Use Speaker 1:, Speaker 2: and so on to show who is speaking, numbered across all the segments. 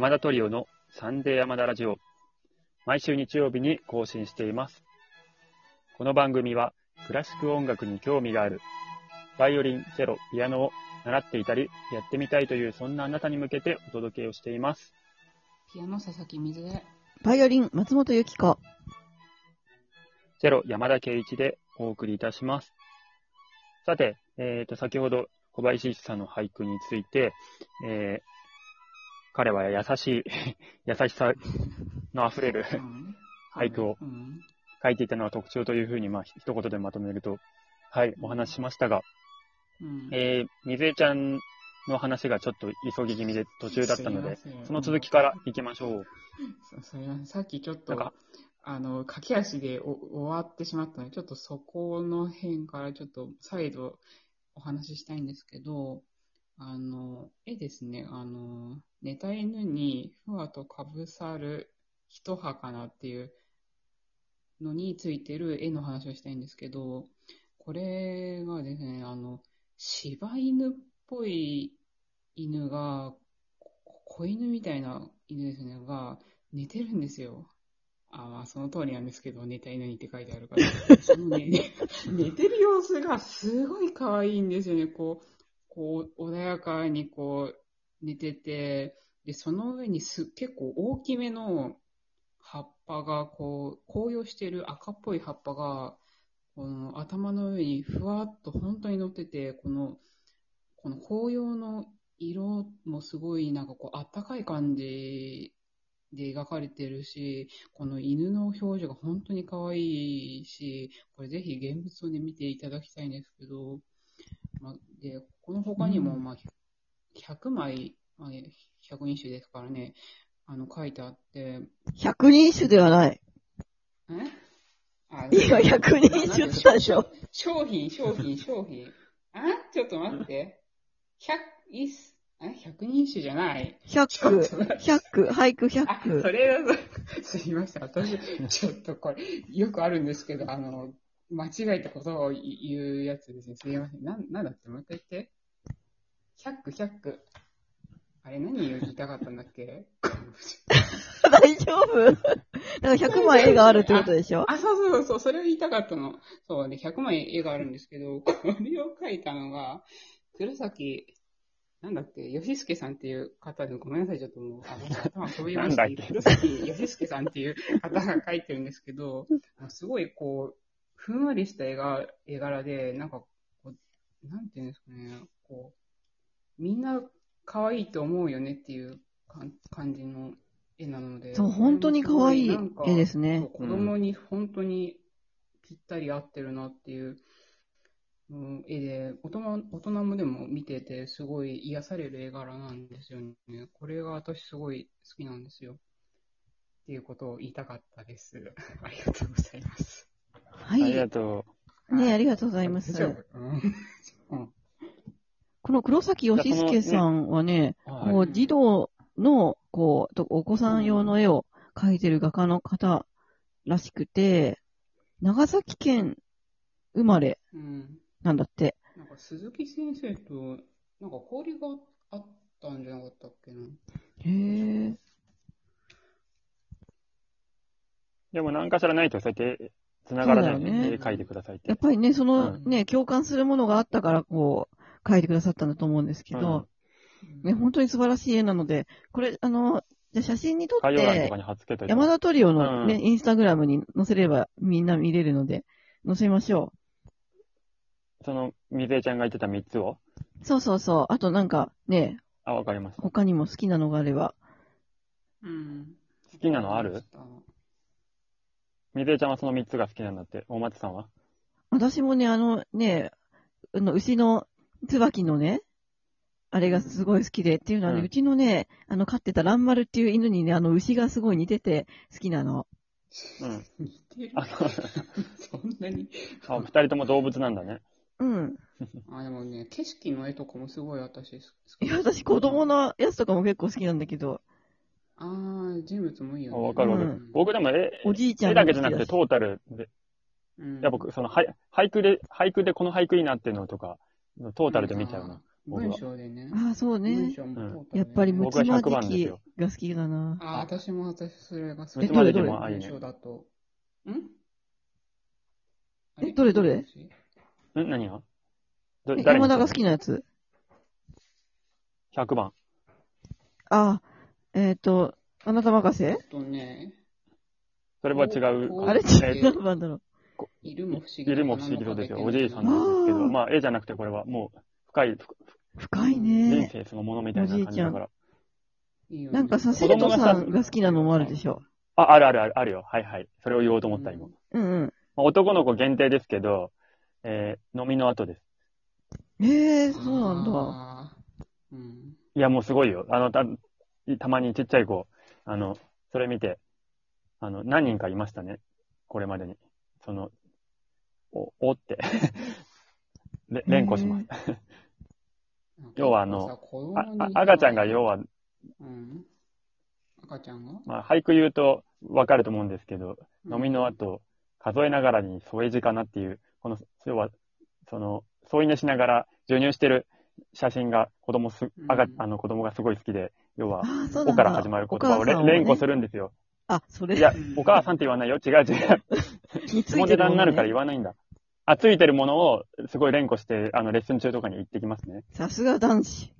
Speaker 1: 山田トリオのサンデー山田ラジオ。毎週日曜日に更新しています。この番組はクラシック音楽に興味がある、バイオリン、チェロ、ピアノを習っていたり、やってみたいというそんなあなたに向けてお届けをしています。
Speaker 2: ピアノ佐々木水江。
Speaker 3: バイオリン、松本由紀子。
Speaker 1: チェロ、山田圭一でお送りいたします。さて、えっ、と、先ほど小林一さんの俳句について、えー彼は優しい、優しさの溢れる
Speaker 2: うん
Speaker 1: 俳句を
Speaker 2: うん。
Speaker 1: 書いていたのは特徴というふうに、まあ、一言でまとめると、はい、お話ししましたが、
Speaker 2: うん。
Speaker 1: えー、水江ちゃんの話がちょっと急ぎ気味で途中だったので、
Speaker 2: すいません。
Speaker 1: その続きから行きましょう。
Speaker 2: そそれはさっきちょっと、あの、駆け足でお終わってしまったので、ちょっとそこの辺からちょっと再度お話ししたいんですけど、あの、絵ですね、あの、寝た犬にふわとかぶさる一袴っていうのについてる絵の話をしたいんですけど、これがですね、あの、柴犬っぽい犬が、子犬みたいな犬ですね、が寝てるんですよ。あまあ、その通りなんですけど、寝た犬にって書いてあるから。そのね、寝てる様子がすごい可愛いんですよね。こう、こう、穏やかにこう、寝てて、で、その上にす結構大きめの葉っぱが、こう、紅葉してる赤っぽい葉っぱが、この頭の上にふわっと本当に乗ってて、この、この紅葉の色もすごいなんかこう、あったかい感じで描かれてるし、この犬の表情が本当に可愛いし、これぜひ現物で見ていただきたいんですけど、まあ、で、この他にも、
Speaker 3: うん
Speaker 2: まあ、100枚、まあね、100人種ですからね、あの、書いてあって、
Speaker 3: 百人一首ではない。
Speaker 2: え？あ
Speaker 3: 今、百人一首ってたでしょ。
Speaker 2: 商品、商品、商品。あ？ちょっと待って。100、いっす、あ ?100 人種じゃない。
Speaker 3: 百
Speaker 2: ちょっ
Speaker 3: 句、
Speaker 2: と待って
Speaker 3: 百句、俳句百
Speaker 2: あ、そ
Speaker 3: 句。
Speaker 2: れは、すいません。私、ちょっとこれ、よくあるんですけど、あの、間違えたことを言うやつですね。すいません。なん、なんだって？もう一回言って。100句、100句。あれ、何言いたかったんだっけ？
Speaker 3: 大丈夫？だから100枚絵があるってことでしょ？
Speaker 2: あ、そうそうそう、それを言いたかったの。そうね、100枚絵があるんですけど、これを描いたのが、黒崎、なんだっけ、吉助さんっていう方で、ごめんなさい、ちょっともう、あの、頭飛びました黒崎吉助さんっていう方が描いてるんですけど、すごいこう、ふんわりした絵が絵柄で、なんかこう、なんていうんですかね、こう、みんな可愛いと思うよねっていう感感じの絵なので。
Speaker 3: そう、本当に可愛い絵ですね。
Speaker 2: 子供に本当にぴったり合ってるなっていう、うん絵で大人、大人もでも見ててすごい癒される絵柄なんですよね。これが私すごい好きなんですよ。っていうことを言いたかったです。ありがとうございます。
Speaker 1: あり
Speaker 3: はい。
Speaker 1: がと
Speaker 3: ねありがとうございます。
Speaker 2: うんうん
Speaker 3: この黒崎義介さんはね、もう児童の、こう、とお子さん用の絵を描いてる画家の方らしくて、長崎県生まれ
Speaker 2: うん。
Speaker 3: なんだって。
Speaker 2: なんか鈴木先生と、なんか交流があったんじゃなかったっけな。
Speaker 3: へえ。
Speaker 1: でも何かしらないと、そうやって繋がらない
Speaker 3: そうだよね
Speaker 1: 絵描いてくださいって。
Speaker 3: やっぱりね、その
Speaker 1: うん
Speaker 3: ね、共感するものがあったから、こう、描いてくださったんだと思うんですけど、ね、本当に素晴らしい絵なので、これ、あの、じゃあ写真に撮って。山田トリオのね、
Speaker 1: うん
Speaker 3: インスタグラムに載せればみんな見れるので、載せましょ
Speaker 1: その、水江ちゃんが言ってた3つを？
Speaker 3: う。そうそうそう。あとなんかね、
Speaker 1: あ、わかりました。
Speaker 3: 他にも好きなのがあれば。
Speaker 2: うん。
Speaker 1: 好きなのある？水江ちゃんはその3つが好きなんだって。大松さんは？
Speaker 3: 私もね、あのね、あの牛の椿のね、あれがすごい好きで、っていうのはね、
Speaker 1: う
Speaker 3: うんちのね、あの飼ってたランマルっていう犬にね、あの牛がすごい似てて好きなの。
Speaker 1: うん。
Speaker 2: 似てる？
Speaker 1: あ、そう
Speaker 2: そんなに？
Speaker 1: あ、二人とも動物なんだね。
Speaker 3: うん。
Speaker 2: あ、でもね、景色の絵とかもすごい私好き。
Speaker 3: いや、私子供のやつとかも結構好きなんだけど、
Speaker 2: ああ、人物もいいよ
Speaker 1: あ
Speaker 2: ね。
Speaker 1: わかるわかる。
Speaker 3: うん
Speaker 1: 僕でも絵、
Speaker 3: おじいちゃ
Speaker 1: 絵
Speaker 3: んが
Speaker 1: だけじゃなくてトータルで、
Speaker 2: うん、
Speaker 1: いや僕、その、はい俳句で、俳句でこの俳句いいなっていうのとか、トータルで見ちゃうな。僕は
Speaker 2: 文章でね。
Speaker 3: ああ、そう
Speaker 2: 文
Speaker 3: ね。
Speaker 2: 章も通ったね
Speaker 3: やっぱり
Speaker 1: 僕は
Speaker 3: ムチマ
Speaker 1: 100番
Speaker 3: 時期
Speaker 1: ですよ
Speaker 3: が好きだな。
Speaker 2: あ、私も私それが好
Speaker 3: え
Speaker 2: き。
Speaker 3: どれどれ？
Speaker 2: 文章だと。ん？
Speaker 3: えどれどれ？
Speaker 1: ん何が？ど
Speaker 3: え
Speaker 1: 誰に
Speaker 3: 山田が好きなやつ
Speaker 1: ?100 番。
Speaker 3: ああ、えっ、と、あなた任せ？
Speaker 2: えっとね、
Speaker 1: それは違う。
Speaker 2: お
Speaker 3: あれ？
Speaker 1: えー
Speaker 3: 違う何番だろう？
Speaker 2: いるも不思議
Speaker 1: いるも不思議とですよ。おじいさんなんですけど、
Speaker 3: あー
Speaker 1: まあ、絵じゃなくてこれはもう、深い、
Speaker 3: 深い
Speaker 1: 人
Speaker 3: ね。
Speaker 1: 生そのものみたいな感じだから。
Speaker 2: いいよね
Speaker 3: なんかさ、生徒さんが好きなのもあるでしょ？
Speaker 1: あ、あるあるある、あるよ。はいはい。それを言おうと思った、今。
Speaker 3: うんうん。
Speaker 1: まあ男の子限定ですけど、えー飲みの後です。
Speaker 3: ええー、そうなんだ。
Speaker 2: あーうん。
Speaker 1: いや、もうすごいよ。あの、た、たまにちっちゃい子、あの、それ見て、あの、何人かいましたね。これまでに。その、お、おって、れ連呼します。要はあのあ、あ赤ちゃんが要は、
Speaker 2: うん。赤ちゃんが？
Speaker 1: まあ、俳句言うとわかると思うんですけど、
Speaker 2: うん
Speaker 1: 飲みの後、数えながらに添え字かなっていう、この、要は、その、添い寝しながら授乳してる写真が子供す、赤、
Speaker 2: うん
Speaker 1: あの子供がすごい好きで、要は。おから始まる言葉をれ
Speaker 3: お母さん
Speaker 1: 連呼す
Speaker 3: る。
Speaker 1: るんですよ。
Speaker 3: あ、それ
Speaker 1: いや
Speaker 2: うん、
Speaker 1: お母さんって言わないよ。違う違う。
Speaker 3: につ
Speaker 1: 下
Speaker 3: いてるもの
Speaker 1: ネタになるから
Speaker 3: ね。
Speaker 1: 言わないんだ。あ、ついてるものをすごい連呼して、あの、レッスン中とかに言ってきますね。
Speaker 3: さすが男子。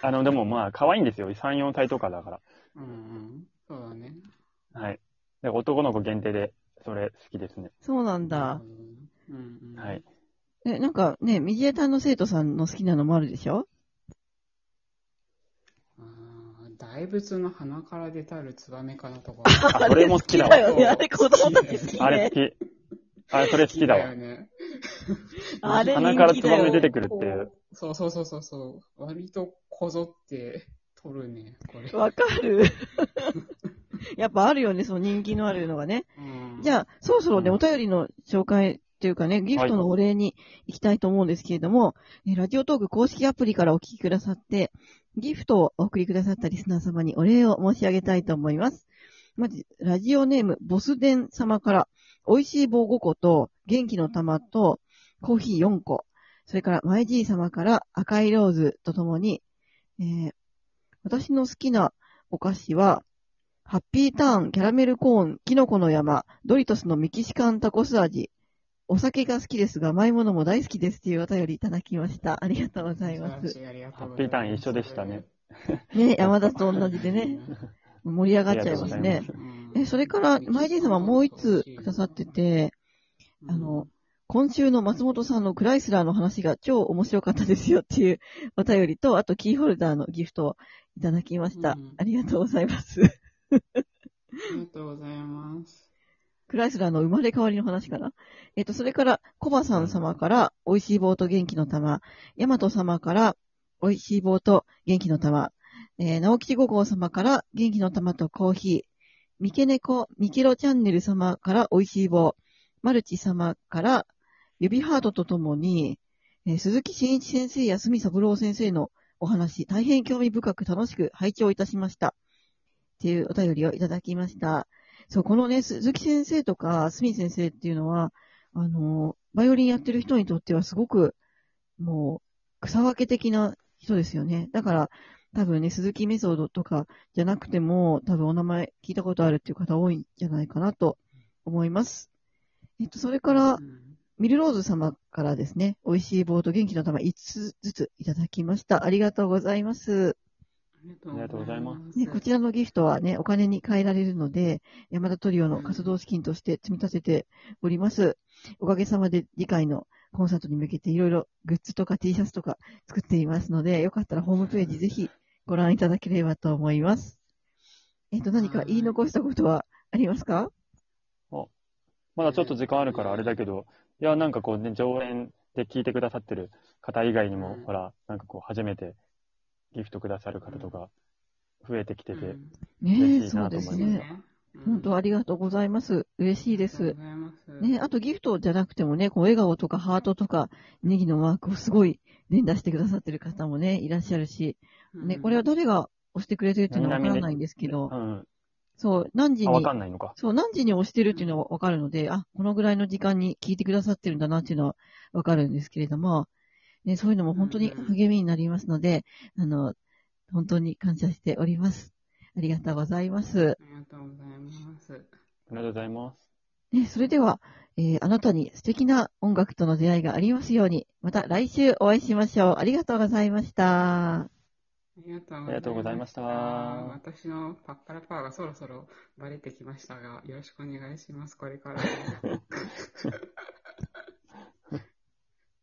Speaker 1: あの、でもまあ、可愛いんですよ。3、4歳とかだか
Speaker 2: うんうん。そうだね。
Speaker 1: ら。はい。で男の子限定で、それ好きですね。
Speaker 3: そうなんだ。
Speaker 2: うんうん。
Speaker 1: はい。
Speaker 3: え、なんかね、右枝の生徒さんの好きなのもあるでしょ
Speaker 2: あー大仏の鼻から出たるツバメかなとか。
Speaker 1: あそれも好きだわ
Speaker 3: あれ好きだよね。あれ子供たち好きね。
Speaker 1: あれ好き。あれ、それ好きだわ
Speaker 2: よ。ね。
Speaker 3: あれ
Speaker 1: 鼻からツバメ出てくるっていう。
Speaker 2: そうそうそうそうそう。割とこぞって取るね、これ。
Speaker 3: わかる。やっぱあるよね、その人気のあるのがね。
Speaker 2: うん
Speaker 3: じゃあ、そろそろね、
Speaker 1: うん
Speaker 3: お便りの紹介っていうかね、ギフトのお礼に行きたいと思うんですけれども、えラジオトーク公式アプリからお聞きくださって、ギフトをお送りくださったリスナー様にお礼を申し上げたいと思います。まず、ラジオネーム、ボスデン様から、美味しい棒5個と、元気の玉と、コーヒー4個、それから、マイジー様から赤いローズとともに、えー私の好きなお菓子は、ハッピーターン、キャラメルコーン、キノコの山、ドリトスのメキシカンタコス味。お酒が好きですが、甘いものも大好きですというお便りいただきました。ありがとうございます。
Speaker 1: ハッピーターン一緒でしたね。
Speaker 3: ね、山田と同じでね、盛り上がっちゃいますね
Speaker 1: ありがとうござい。
Speaker 2: うん
Speaker 3: え、それから、マイジー様もう一つくださってて、あの、今週の松本さんのクライスラーの話が超面白かったですよっていうお便りと、あとキーホルダーのギフトをいただきました
Speaker 2: うん。
Speaker 3: ありがとうございます。
Speaker 2: ありがとうございます。
Speaker 3: クライスラーの生まれ変わりの話かな？えっ、と、それから、コバさん様から、美味しい棒と元気の玉。ヤマト様から、美味しい棒と元気の玉。えー、直吉五号様から、元気の玉とコーヒー。ミケネコ、ミケロチャンネル様から、美味しい棒。マルチ様から、指ハートとともに、えー鈴木真一先生や住三郎先生のお話、大変興味深く楽しく拝聴いたしました。っていうお便りをいただきました。そう、このね、鈴木先生とか、すみ先生っていうのは、あの、バイオリンやってる人にとってはすごく、もう、草分け的な人ですよね。だから、多分ね、鈴木メソッドとかじゃなくても、多分お名前聞いたことあるっていう方多いんじゃないかなと思います。えっと、それから、ミルローズ様からですね、美味しい棒と元気の玉5つずついただきました。ありがとうございます。
Speaker 2: ありがとうございます。
Speaker 3: ね、こちらのギフトはね、お金に換えられるので、山田トリオの活動資金として積み立てております。おかげさまで次回のコンサートに向けていろいろグッズとか T シャツとか作っていますので、よかったらホームページぜひご覧いただければと思います。えっ、と、何か言い残したことはありますか？
Speaker 1: まだちょっと時間あるからあれだけど、いや、なんかこうね、常連で聞いてくださってる方以外にも、
Speaker 2: うん
Speaker 1: ほら、なんかこう、初めてギフトくださる方とか、増えてきてて、
Speaker 2: うん
Speaker 3: ねえ、
Speaker 1: 嬉しい
Speaker 3: そうで
Speaker 1: なと思います
Speaker 3: すね。本当ありがとうございます。嬉しいで
Speaker 2: ありがとう
Speaker 3: す。
Speaker 2: ございます。
Speaker 3: ね、あとギフトじゃなくてもね、こう笑顔とかハートとかネギのマークをすごい連打してくださってる方もね、いらっしゃるし、ね、これは誰が押してくれてるっていうのはわからないんですけど
Speaker 1: う、ん。
Speaker 3: そう、何時
Speaker 1: あ、わ
Speaker 3: に
Speaker 1: か、んないのか。
Speaker 3: そう、何時に押してるっていうのはわかるので、あ、このぐらいの時間に聞いてくださってるんだなっていうのはわかるんですけれども、ね、そういうのも本当に励みになりますので、あの、本当に感謝しております。ありがとうございます。
Speaker 2: ありがとうございます。
Speaker 1: ありがとうございます。
Speaker 3: ね、それでは、えーあなたに素敵な音楽との出会いがありますように、また来週お会いしましょう。ありがとうございました。
Speaker 1: ありがとうございました
Speaker 2: 私のパッパラパーがそろそろバレてきましたが、よろしくお願いします。これからも。